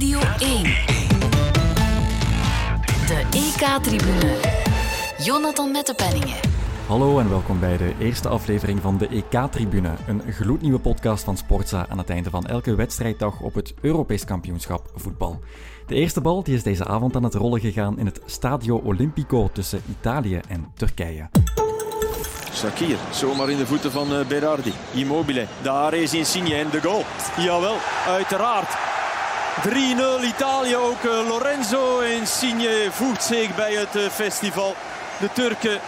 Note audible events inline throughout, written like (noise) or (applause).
Radio 1. De EK-tribune. Jonathan Mettepenningen. Hallo en welkom bij de eerste aflevering van de EK-tribune, een gloednieuwe podcast van Sportza aan het einde van elke wedstrijddag op het Europees kampioenschap voetbal. De eerste bal die is deze avond aan het rollen gegaan in het Stadio Olimpico tussen Italië en Turkije. Shakir, zomaar in de voeten van uh, Berardi. Immobile, daar is Insigne en de goal. Jawel, uiteraard. 3-0 Italië, ook uh, Lorenzo Insigne voegt zich bij het uh, festival. De Turken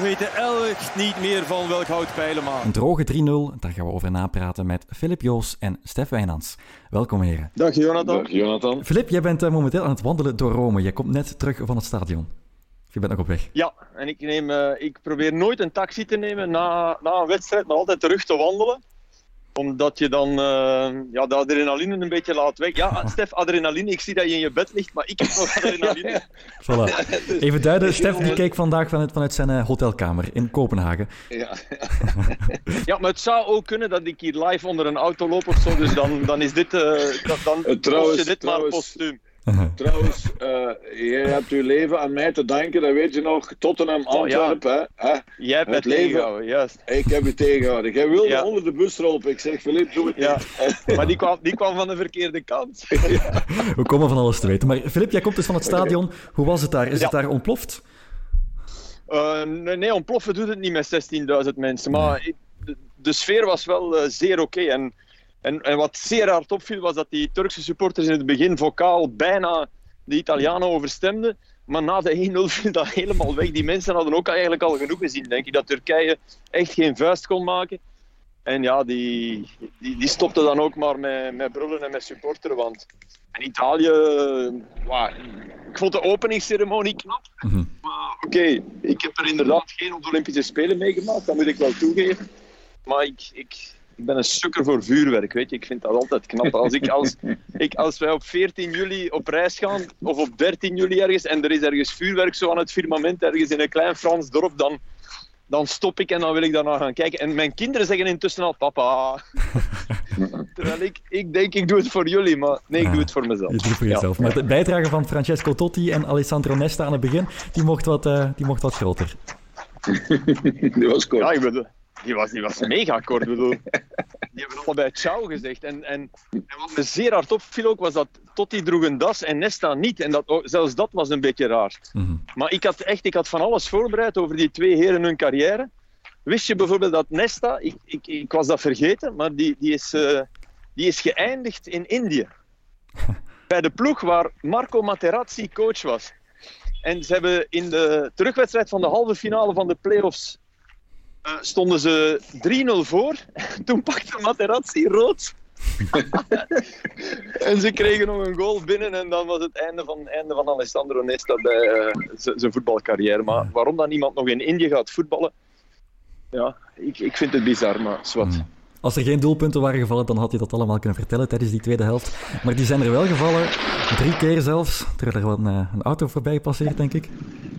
weten echt niet meer van welk hout pijlen maken. Een droge 3-0, daar gaan we over napraten met Filip Joos en Stef Wijnands. Welkom heren. Dag Jonathan. Dag Jonathan. Filip, jij bent momenteel aan het wandelen door Rome. Je komt net terug van het stadion. Je bent nog op weg. Ja, en ik, neem, uh, ik probeer nooit een taxi te nemen na, na een wedstrijd, maar altijd terug te wandelen. Omdat je dan uh, ja, de adrenaline een beetje laat weg. Ja, Stef, adrenaline. Ik zie dat je in je bed ligt, maar ik heb nog (laughs) adrenaline. voilà. (laughs) Even duiden, Stef die keek vandaag vanuit, vanuit zijn uh, hotelkamer in Kopenhagen. Ja. ja, maar het zou ook kunnen dat ik hier live onder een auto loop of zo. Dus dan, dan is dit, dan trouwens, je dit trouwens, maar postuum. (laughs) Trouwens, uh, jij hebt je leven aan mij te danken, dat weet je nog. Tottenham, Antwerpen. Oh, ja. hè? Jij hebt het tegengehouden, juist. Ik heb je tegengehouden. Jij wilde ja. onder de bus lopen. Ik zeg, Filip, doe het ja. niet. (laughs) maar die kwam, die kwam van de verkeerde kant. (laughs) ja. We komen van alles te weten. Maar Filip, jij komt dus van het stadion. Okay. Hoe was het daar? Is het daar ontploft? Uh, nee, ontploffen doet het niet met 16.000 mensen. Maar nee. de, de, sfeer was wel uh, zeer oké. Okay. En, en, en wat zeer hard opviel, was dat die Turkse supporters in het begin vocaal bijna de Italianen overstemden. Maar na de 1-0 viel dat helemaal weg. Die mensen hadden ook eigenlijk al genoeg gezien, denk ik. Dat Turkije echt geen vuist kon maken. En ja, die, die, die stopte dan ook maar met, met brullen en met supporteren. Want Italië, wow, ik vond de openingsceremonie knap. Mm -hmm. Maar oké, okay, ik heb er inderdaad geen op de Olympische Spelen meegemaakt, dat moet ik wel toegeven. Maar ik, ik, ik ben een sukker voor vuurwerk, weet je. Ik vind dat altijd knap. Als, ik, als, ik, als wij op 14 juli op reis gaan, of op 13 juli ergens, en er is ergens vuurwerk zo aan het firmament, ergens in een klein Frans dorp, dan, dan stop ik en dan wil ik daarna gaan kijken. En mijn kinderen zeggen intussen al, papa. (laughs) Terwijl ik, ik denk, ik doe het voor jullie, maar nee, ik Ah, doe het voor mezelf. Je doet het voor jezelf. Ja. Maar de bijdrage van Francesco Totti en Alessandro Nesta aan het begin, die mocht wat, uh, die mocht wat groter. (laughs) die was kort. Ja, ik bedoel, die was, die was mega kort. Bedoel. (laughs) Die hebben allebei ciao gezegd. En, en, en wat me zeer hard opviel ook, was dat Totti droeg een das en Nesta niet. En dat, zelfs dat was een beetje raar. Mm -hmm. Maar ik had echt ik had van alles voorbereid over die twee heren hun carrière. Wist je bijvoorbeeld dat Nesta, ik, ik, ik was dat vergeten, maar die, die, is, uh, die is geëindigd in Indië. (laughs) Bij de ploeg waar Marco Materazzi coach was. En ze hebben in de terugwedstrijd van de halve finale van de play-offs uh, stonden ze 3-0 voor. (laughs) Toen pakte Materazzi rood. (laughs) en ze kregen nog een goal binnen en dan was het einde van, einde van Alessandro Nesta bij uh, zijn voetbalcarrière. Maar waarom dan niemand nog in Indië gaat voetballen, ja, ik, ik vind het bizar, maar zwart. Mm. Als er geen doelpunten waren gevallen, dan had je dat allemaal kunnen vertellen tijdens die tweede helft. Maar die zijn er wel gevallen, drie keer zelfs. Terwijl er wel een, een auto voorbij passeert, denk ik.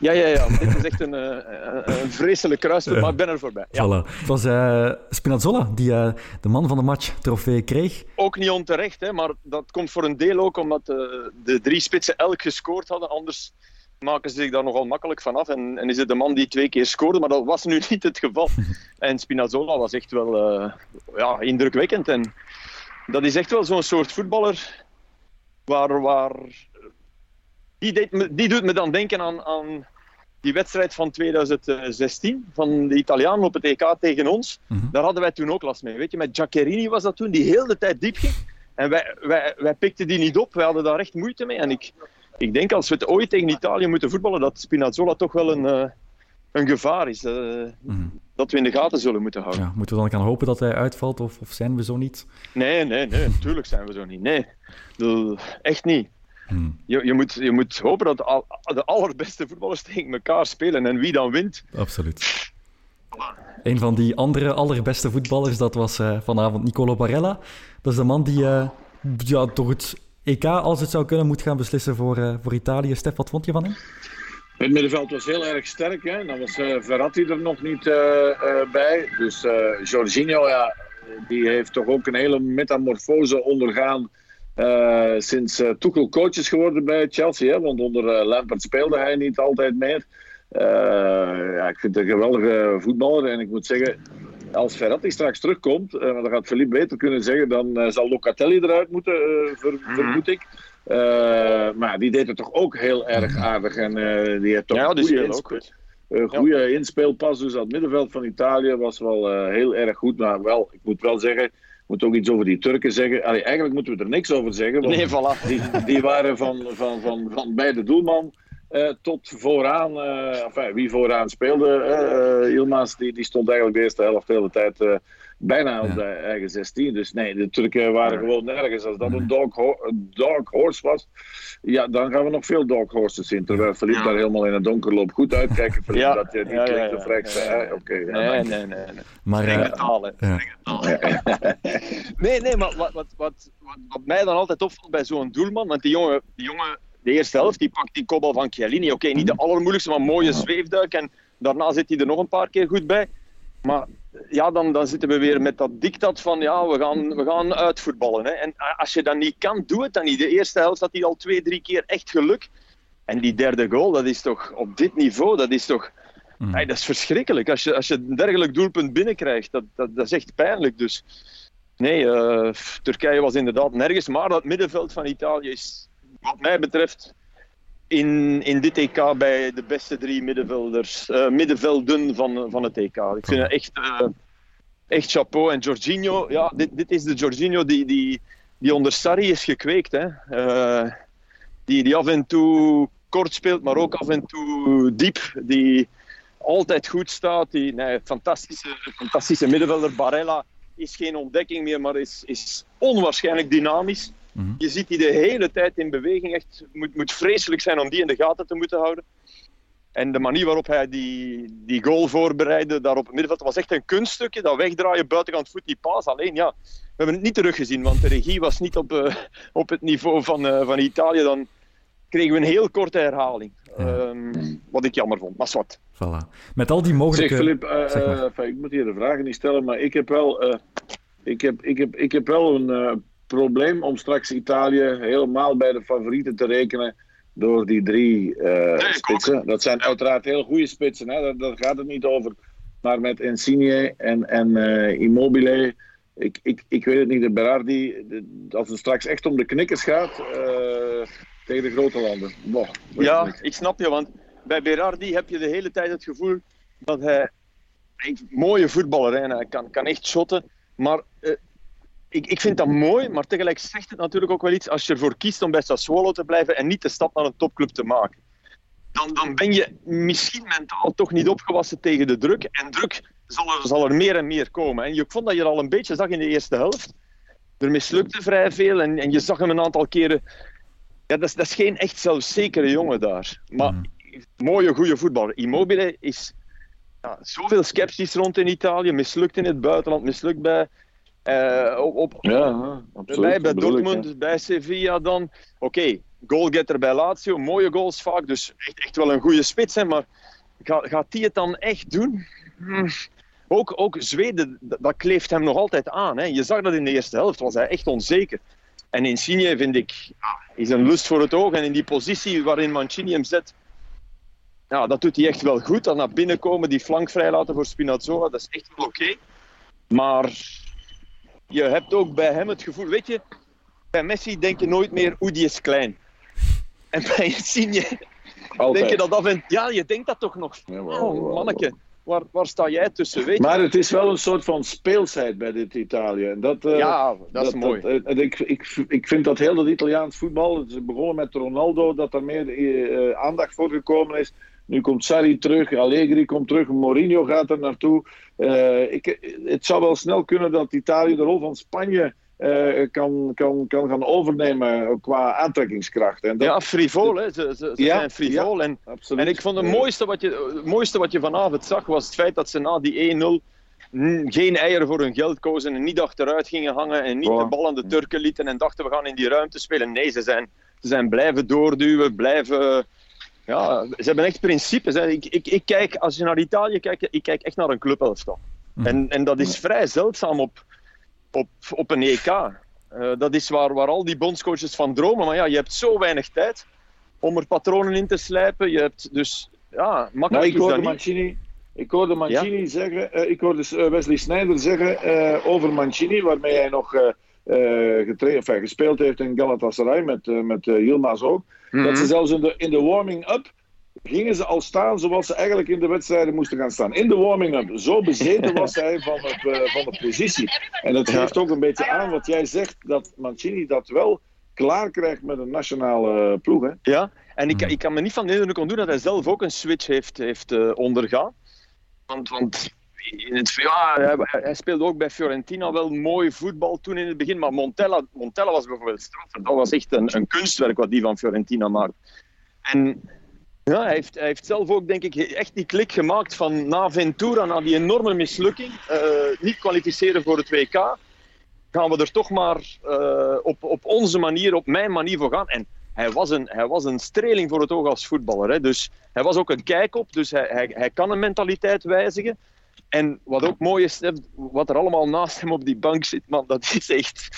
Ja, ja, ja. Dit is echt een, een, een vreselijk kruispunt, maar ik ben er voorbij. Ja. Voilà. Het was uh, Spinazzola die uh, de man van de match trofee kreeg. Ook niet onterecht, hè, maar dat komt voor een deel ook omdat uh, de drie spitsen elk gescoord hadden. Anders maken ze zich daar nogal makkelijk van af. En, en is het de man die twee keer scoorde, maar dat was nu (laughs) niet het geval. En Spinazzola was echt wel uh, ja, indrukwekkend. En dat is echt wel zo'n soort voetballer waar... waar die, deed me, die doet me dan denken aan, aan die wedstrijd van 2016 van de Italianen op het EK tegen ons. Mhm. Daar hadden wij toen ook last mee. Weet je, met Giaccherini was dat toen, die heel de tijd diep ging. En wij, wij, wij pikten die niet op. Wij hadden daar echt moeite mee. En ik, ik denk als we het ooit tegen Italië moeten voetballen, dat Spinazzola toch wel een, uh, een gevaar is. Uh, mm. Dat we in de gaten zullen moeten houden. Ja, moeten we dan gaan hopen dat hij uitvalt of, of zijn we zo niet? Nee, nee, nee. (laughs) Natuurlijk zijn we zo niet. Nee, echt niet. Hmm. Je, je, moet, je moet hopen dat al, de allerbeste voetballers (laughs) tegen elkaar spelen. En wie dan wint. Absoluut. Een van die andere allerbeste voetballers, dat was uh, vanavond Nicolo Barella. Dat is de man die uh, ja, toch het EK, als het zou kunnen, moet gaan beslissen voor, uh, voor Italië. Stef, wat vond je van hem? Het middenveld was heel erg sterk. Hè? Dan was uh, Verratti er nog niet uh, bij. Dus Jorginho, ja, die heeft toch ook een hele metamorfose ondergaan Uh, sinds uh, Tuchel coach is geworden bij Chelsea, hè, want onder uh, Lampard speelde hij niet altijd meer. ja, ik vind het een geweldige voetballer en ik moet zeggen, als Ferrati straks terugkomt, dan gaat Philippe beter kunnen zeggen, dan zal Locatelli eruit moeten, ver, mm -hmm. vermoed ik. maar die deed het toch ook heel erg aardig en die heeft toch ja, een goede goede ja. inspeelpas, dus aan het middenveld van Italië was wel heel erg goed. Maar wel, ik moet wel zeggen, moet ook iets over die Turken zeggen. Allee, eigenlijk moeten we er niks over zeggen. Want nee, voilà. die, die waren van, van, van, van bij de doelman uh, tot vooraan. Uh, enfin, wie vooraan speelde, uh, Ilma's, die, die stond eigenlijk de eerste helft de hele tijd bijna op de eigen 16. Dus nee, de Turken waren gewoon nergens. Als dat een dog, een dog horse was, ja, dan gaan we nog veel dog horses zien. Terwijl Philippe daar helemaal in het donker loopt. Goed uitkijken, Philippe, dat je niet ja, klinkt of rechts. Oké. Okay, nee, nee, nee, nee. Maar, (laughs) nee, nee, maar wat, wat, wat, wat, mij dan altijd opvalt bij zo'n doelman, want die jongen, die jongen, de eerste helft, die pakt die kopbal van Chiellini. Oké, okay, niet de allermoeilijkste, maar mooie zweefduik. En daarna zit hij er nog een paar keer goed bij. Maar ja, dan, dan zitten we weer met dat dictat van ja, we gaan, we gaan uitvoetballen. Hè. En als je dat niet kan, doe het dan niet. De eerste helft had hij al twee, drie keer echt geluk. En die derde goal, dat is toch op dit niveau, dat is toch... Mm. Hey, dat is verschrikkelijk. Als je, als je een dergelijk doelpunt binnenkrijgt, dat, dat, dat is echt pijnlijk. Dus nee, uh, Turkije was inderdaad nergens. Maar dat middenveld van Italië is, wat mij betreft, in, in dit EK bij de beste drie middenvelders, uh, middenvelden van, van het EK. Ik vind het echt, uh, echt chapeau. En Jorginho, ja, dit, dit is de Jorginho die, die, die onder Sarri is gekweekt. Hè. Uh, die, die af en toe kort speelt, maar ook af en toe diep. Die altijd goed staat. Die, fantastische, fantastische middenvelder. Barella is geen ontdekking meer, maar is, is onwaarschijnlijk dynamisch. Mhm. Je ziet die de hele tijd in beweging. Echt, moet, moet vreselijk zijn om die in de gaten te moeten houden. En de manier waarop hij die, die goal voorbereidde daar op het middenveld was echt een kunststukje. Dat wegdraaien, buitenkant voet, die paas. Alleen ja, we hebben het niet teruggezien, want de regie was niet op, uh, op het niveau van, uh, van Italië. Dan kregen we een heel korte herhaling. Ja. Um, wat ik jammer vond, maar zwart. Voilà. Met al die mogelijke... Zeg Filip, uh, zeg ik moet hier de vragen niet stellen, maar ik heb wel, ik heb, ik heb, ik heb wel een probleem om straks Italië helemaal bij de favorieten te rekenen door die drie uh, spitsen. Dat zijn uiteraard heel goede spitsen, hè? Daar, daar, gaat het niet over. Maar met Insigne en, en uh, Immobile, ik, ik, ik weet het niet, de Berardi, als het straks echt om de knikkers gaat uh, tegen de grote landen. Boah, ja, ik, ik snap je, want bij Berardi heb je de hele tijd het gevoel dat hij een mooie voetballer is hij kan, kan echt shotten. Maar ik, ik vind dat mooi, maar tegelijk zegt het natuurlijk ook wel iets als je ervoor kiest om bij Sassuolo te blijven en niet de stap naar een topclub te maken. Dan, dan ben je misschien mentaal toch niet opgewassen tegen de druk. En druk zal er, zal er meer en meer komen. En je vond dat je al een beetje zag in de eerste helft. Er mislukte vrij veel en, en je zag hem een aantal keren. Ja, dat, is, dat is geen echt zelfzekere jongen daar. Maar mm. mooie, goede voetballer. Immobile is ja, zoveel sceptisch rond in Italië. Mislukt in het buitenland, mislukt bij uh, op, op, ja, absoluut. Bij, Dortmund, ik, bij Sevilla dan. Oké, okay, goalgetter bij Lazio, mooie goals vaak, dus echt, echt wel een goede spits. Hè, maar gaat, gaat die het dan echt doen? Hm. Ook, ook Zweden, dat kleeft hem nog altijd aan. Hè. Je zag dat in de eerste helft, was hij echt onzeker. En Insigne vind ik, is een lust voor het oog. En in die positie waarin Mancini hem zet, ja, dat doet hij echt wel goed. Dan naar binnen komen, die flank vrijlaten voor Spinazzola, dat is echt wel oké. Okay. Maar je hebt ook bij hem het gevoel, weet je, bij Messi denk je nooit meer, hoe die is klein. En bij (laughs) Insigne denk je dat af en Ja, je denkt dat toch nog. Ja, oh, manneke, waar, waar sta jij tussen? Weet maar het is wel een soort van speelsheid bij dit Italië. En dat, uh, ja, dat is mooi. Dat, uh, ik, ik, ik vind dat heel dat Italiaans voetbal, het is begonnen met Ronaldo, dat er meer uh, aandacht voor gekomen is. Nu komt Sarri terug, Allegri komt terug, Mourinho gaat er naartoe. Uh, ik, het zou wel snel kunnen dat Italië de rol van Spanje uh, kan, kan, kan gaan overnemen qua aantrekkingskracht. En dat, ja, frivol, hè. Ze, ze, ze ja, zijn frivol. Ja, en, en ik vond het mooiste wat, je, het mooiste wat je vanavond zag, was het feit dat ze na die 1-0 geen eieren voor hun geld kozen en niet achteruit gingen hangen en niet wow. de bal aan de Turken lieten en dachten we gaan in die ruimte spelen. Nee, ze zijn, ze zijn blijven doorduwen, blijven ja, ze hebben echt principes. Hè. Ik, ik, ik kijk, als je naar Italië kijkt, ik kijk echt naar een clubelftal. Mm. En, en dat is vrij zeldzaam op, op, op een EK. Uh, dat is waar, waar al die bondscoaches van dromen. Maar ja, je hebt zo weinig tijd om er patronen in te slijpen. Je hebt dus, ja, makkelijk nou, ik is hoorde dat Mancini, niet. Ik hoorde Mancini zeggen, uh, ik hoorde Wesley Sneijder zeggen uh, over Mancini, waarmee hij nog enfin, gespeeld heeft in Galatasaray met, met Yilmaz ook. Mm -hmm. Dat ze zelfs in de, in de warming-up gingen ze al staan zoals ze eigenlijk in de wedstrijden moesten gaan staan. In de warming-up. Zo bezeten was (laughs) hij van, het, uh, van de positie. En dat geeft ook een beetje aan wat jij zegt, dat Mancini dat wel klaar krijgt met een nationale ploeg. Hè? Ja, en ik, ik kan me niet van de indruk ontdoen dat hij zelf ook een switch heeft, heeft uh, ondergaan. Want, want in het, ja, hij, hij, speelde ook bij Fiorentina wel mooi voetbal toen in het begin. Maar Montella, Montella was bijvoorbeeld straf. Dat was echt een, een kunstwerk wat die van Fiorentina maakte. En ja, hij heeft, hij heeft zelf ook, denk ik, echt die klik gemaakt van na Ventura, na die enorme mislukking, uh, niet kwalificeren voor het WK, gaan we er toch maar uh, op, op onze manier, op mijn manier voor gaan. En hij was een, hij was een streling voor het oog als voetballer. Hè. Dus hij was ook een kijk op, dus hij, hij, hij kan een mentaliteit wijzigen. En wat ook mooi is, wat er allemaal naast hem op die bank zit, man, dat is echt...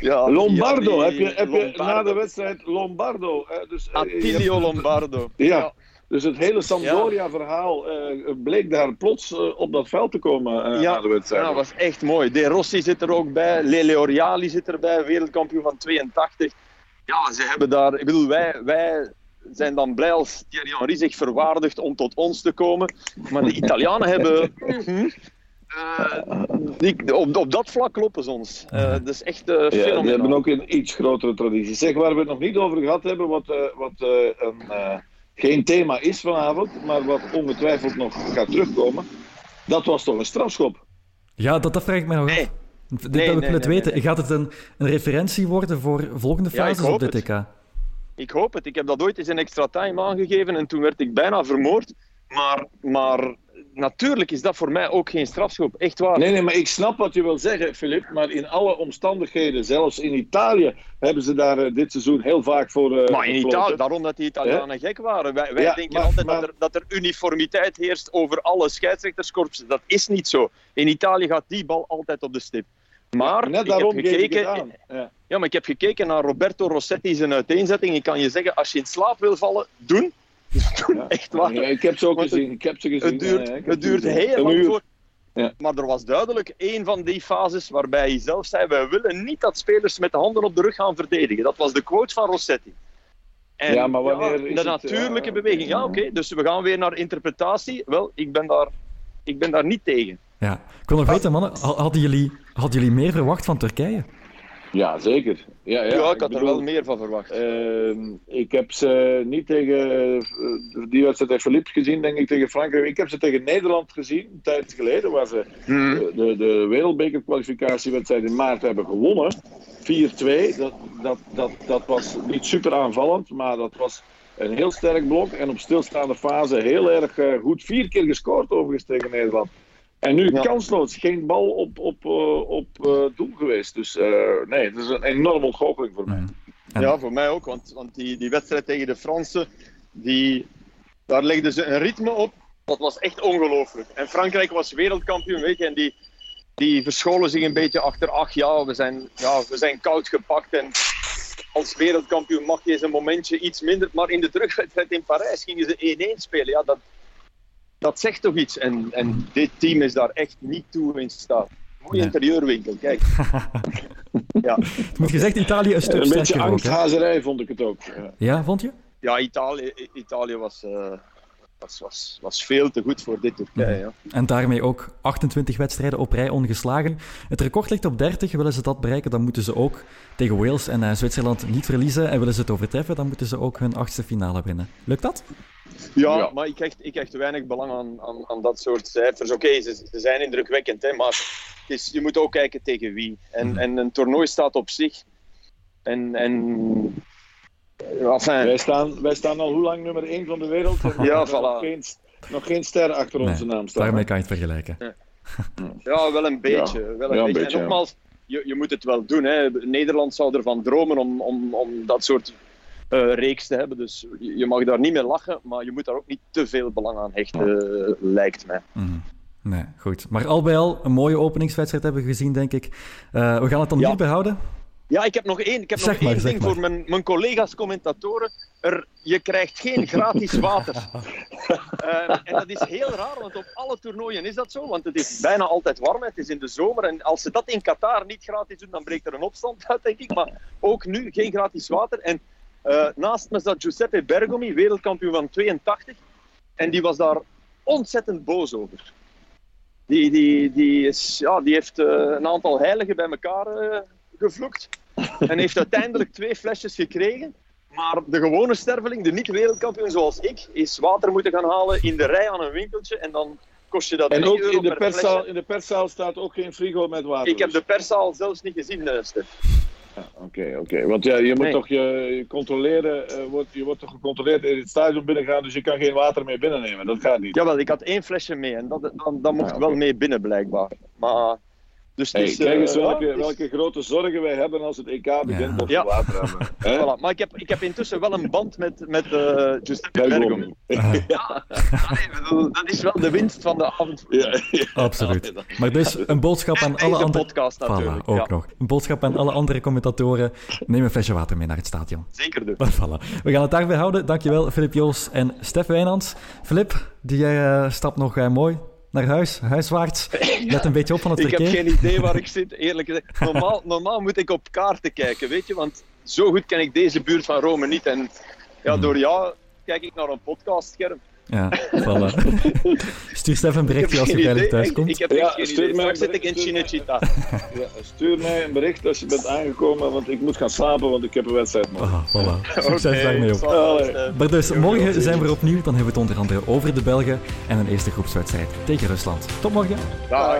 Ja, Lombardo, ja, die, heb, je, heb Lombardo. je na de wedstrijd Lombardo. Hè, dus, Attilio hebt... Lombardo. Ja. ja. Dus het hele Sampdoria-verhaal uh, bleek daar plots uh, op dat veld te komen uh, ja, na de wedstrijd. Ja, dat was echt mooi. De Rossi zit er ook bij, Lele Oriali zit erbij, wereldkampioen van 82. Ja, ze hebben daar... Ik bedoel, wij, wij zijn dan blij als Thierry Henry zich verwaardigt om tot ons te komen. Maar de Italianen (laughs) hebben... Uh, die, op, op dat vlak kloppen ze ons. Uh, dat is echt uh, ja, Die hebben ook een iets grotere traditie. Zeg, waar we het nog niet over gehad hebben, wat, wat een, geen thema is vanavond, maar wat ongetwijfeld nog gaat terugkomen, dat was toch een strafschop? Ja, dat, dat vraag ik me nog nee. af. Dit nee, wil ik nee, nee, weten. Gaat het een, een referentie worden voor volgende fases ja, op dit TK? Ik hoop het. Ik heb dat ooit eens in extra time aangegeven en toen werd ik bijna vermoord. Maar, maar natuurlijk is dat voor mij ook geen strafschop. Echt waar. Nee, nee, maar ik snap wat je wil zeggen, Filip. Maar in alle omstandigheden, zelfs in Italië, hebben ze daar uh, dit seizoen heel vaak voor. Uh, maar in Italië, daarom dat die Italianen gek waren. Wij, wij ja, denken maar, altijd maar... Dat, er, dat er uniformiteit heerst over alle scheidsrechterskorpsen. Dat is niet zo. In Italië gaat die bal altijd op de stip. Maar Net ik heb gekeken. Ja. Ja. maar ik heb gekeken naar Roberto Rossetti zijn uiteenzetting. Ik kan je zeggen, als je in slaap wil vallen, doen. (laughs) Ja. Echt waar. Ja, ik heb ze ook gezien. Ik heb ze gezien. Het duurt, ja, het duurt heel lang voor. Ja. Maar er was duidelijk één van die fases waarbij hij zelf zei: Wij willen niet dat spelers met de handen op de rug gaan verdedigen. Dat was de quote van Rossetti. En ja, maar wanneer de is het, natuurlijke ja, beweging. Ja, oké. Okay. Dus we gaan weer naar interpretatie. Wel, ik ben daar, ik ben daar niet tegen. Ja. Ik wil nog weten, mannen, hadden jullie, hadden jullie meer verwacht van Turkije? Ja, zeker. Ja, ja, ja ik ik had bedoel, er wel meer van verwacht. Uh, ik heb ze niet tegen uh, die wedstrijd tegen Philippe gezien, denk ik, tegen Frankrijk. Ik heb ze tegen Nederland gezien, een tijd geleden, waar ze Hmm. de, de, de wereldbekerkwalificatiewedstrijd in maart hebben gewonnen. 4-2. Dat, dat, dat, dat was niet super aanvallend, maar dat was een heel sterk blok. En op stilstaande fase heel erg uh, goed. Vier keer gescoord overigens tegen Nederland. En nu Ja. kansloos, geen bal op, op, uh, op uh, doel geweest. Dus uh, nee, het is een enorme ontgoocheling voor mij. Mm. En- Ja, voor mij ook. Want, want die, die wedstrijd tegen de Fransen, die, daar legden ze een ritme op. Dat was echt ongelooflijk. En Frankrijk was wereldkampioen, weet je. En die, die verscholen zich een beetje achter. Ach ja, we zijn, ja, we zijn koud gepakt. En als wereldkampioen mag je eens een momentje iets minder. Maar in de terugwedstrijd in Parijs gingen ze 1-1 spelen. Ja, dat, dat zegt toch iets. En, en dit team is daar echt niet toe in staat. Mooie interieurwinkel, kijk. (laughs) ja. Het moet gezegd, Italië een stuk Een beetje ook. Angsthazerij vond ik het ook. Ja. Ja, vond je? Ja, Italië, Italië was, eh, was, was, was veel te goed voor dit Turkije. Ja. En daarmee ook 28 wedstrijden op rij ongeslagen. Het record ligt op 30. Willen ze dat bereiken, dan moeten ze ook tegen Wales en eh, Zwitserland niet verliezen. En willen ze het overtreffen, dan moeten ze ook hun achtste finale winnen. Lukt dat? Ja, Ja. maar ik hecht, ik hecht weinig belang aan, aan, aan dat soort cijfers. Oké, ze, ze zijn indrukwekkend, hè, maar het is, je moet ook kijken tegen wie. En, Mhm. en een toernooi staat op zich. En, en enfin, Wij, staan, wij staan al hoe lang nummer 1 van de wereld? (laughs) En Ja, nog voilà. Geen, nog geen ster achter onze naam staan. daarmee kan je het vergelijken. ja, (laughs) wel een beetje. wel een Ja, een beetje. beetje, en nogmaals, je, je moet het wel doen. Hè. Nederland zou ervan dromen om, om, om dat soort eh, reeks te hebben. Dus je mag daar niet mee lachen, maar je moet daar ook niet te veel belang aan hechten, eh, lijkt mij. Mhm. Nee, goed. Maar al bij al een mooie openingswedstrijd hebben we gezien, denk ik. Eh, we gaan het dan Ja. hierbij houden. Ja, ik heb nog één, ik heb Zeg nog maar, één ding maar. voor mijn, mijn collega's commentatoren. Er, je krijgt geen gratis water. (laughs) En dat is heel raar, want op alle toernooien is dat zo. Want het is bijna altijd warm, het is in de zomer. En als ze dat in Qatar niet gratis doen, dan breekt er een opstand uit, denk ik. Maar ook nu geen gratis water. En eh, naast me zat Giuseppe Bergomi, wereldkampioen van 82. En die was daar ontzettend boos over. Die, die, die, is, ja, die heeft eh, een aantal heiligen bij elkaar eh, gevloekt. En heeft uiteindelijk twee flesjes gekregen. Maar de gewone sterveling, de niet-wereldkampioen zoals ik, is water moeten gaan halen in de rij aan een winkeltje. En dan kost je dat En 3 ook in de, per perszaal, in de perszaal staat ook geen frigo met water. Ik heb de perszaal zelfs niet gezien, Stef. Oké, oké. Want ja, je moet Nee. toch je, je controleren, eh, wordt, je wordt toch gecontroleerd in het stadion binnengaan, dus je kan geen water meer binnennemen. Dat gaat niet. Jawel, ik had één flesje mee en dat, dan, dan mocht ik wel mee binnen, blijkbaar. Maar, dus Hey, is, kijk eens eh, welke, is- welke grote zorgen wij hebben als het EK begint Ja. we Ja. water? (laughs) Voilà. Maar ik heb, ik heb intussen wel een band met, met eh Giuseppe. Bergomi. (laughs) Ja, allee, dat is wel de winst van de avond. Ja, ja. Absoluut. Maar dus een boodschap aan alle andere... podcast Voilà, ook ja, nog. Een boodschap aan alle andere commentatoren. Neem een flesje water mee naar het stadion. Zeker doen. (laughs) Voilà. We gaan het daarbij houden. Dankjewel, Filip Joos en Stef Wijnands. Filip, die eh, stapt nog mooi naar huis, huiswaarts. (coughs) Let een beetje op van het Ik heb verkeer. geen idee waar ik (laughs) zit, eerlijk gezegd. Normaal, normaal moet ik op kaarten kijken, weet je, want zo goed ken ik deze buurt van Rome niet. En ja, Hmm. door jou kijk ik naar een podcastscherm. Ja, (laughs) voilà. (laughs) Stuur Stef een berichtje als je veilig thuis komt. ik heb Ja, stuur idee. mij zit ik in bericht, stuur Cinecittà. (laughs) Ja, stuur mij een bericht als je bent aangekomen, want ik moet gaan slapen, want ik heb een wedstrijd morgen. Ah, voilà. Succes Oké, daarmee Allee. eh, Maar dus, morgen zijn we er opnieuw. Dan hebben we het onder andere over de Belgen en een eerste groepswedstrijd tegen Rusland. Tot morgen. Dag.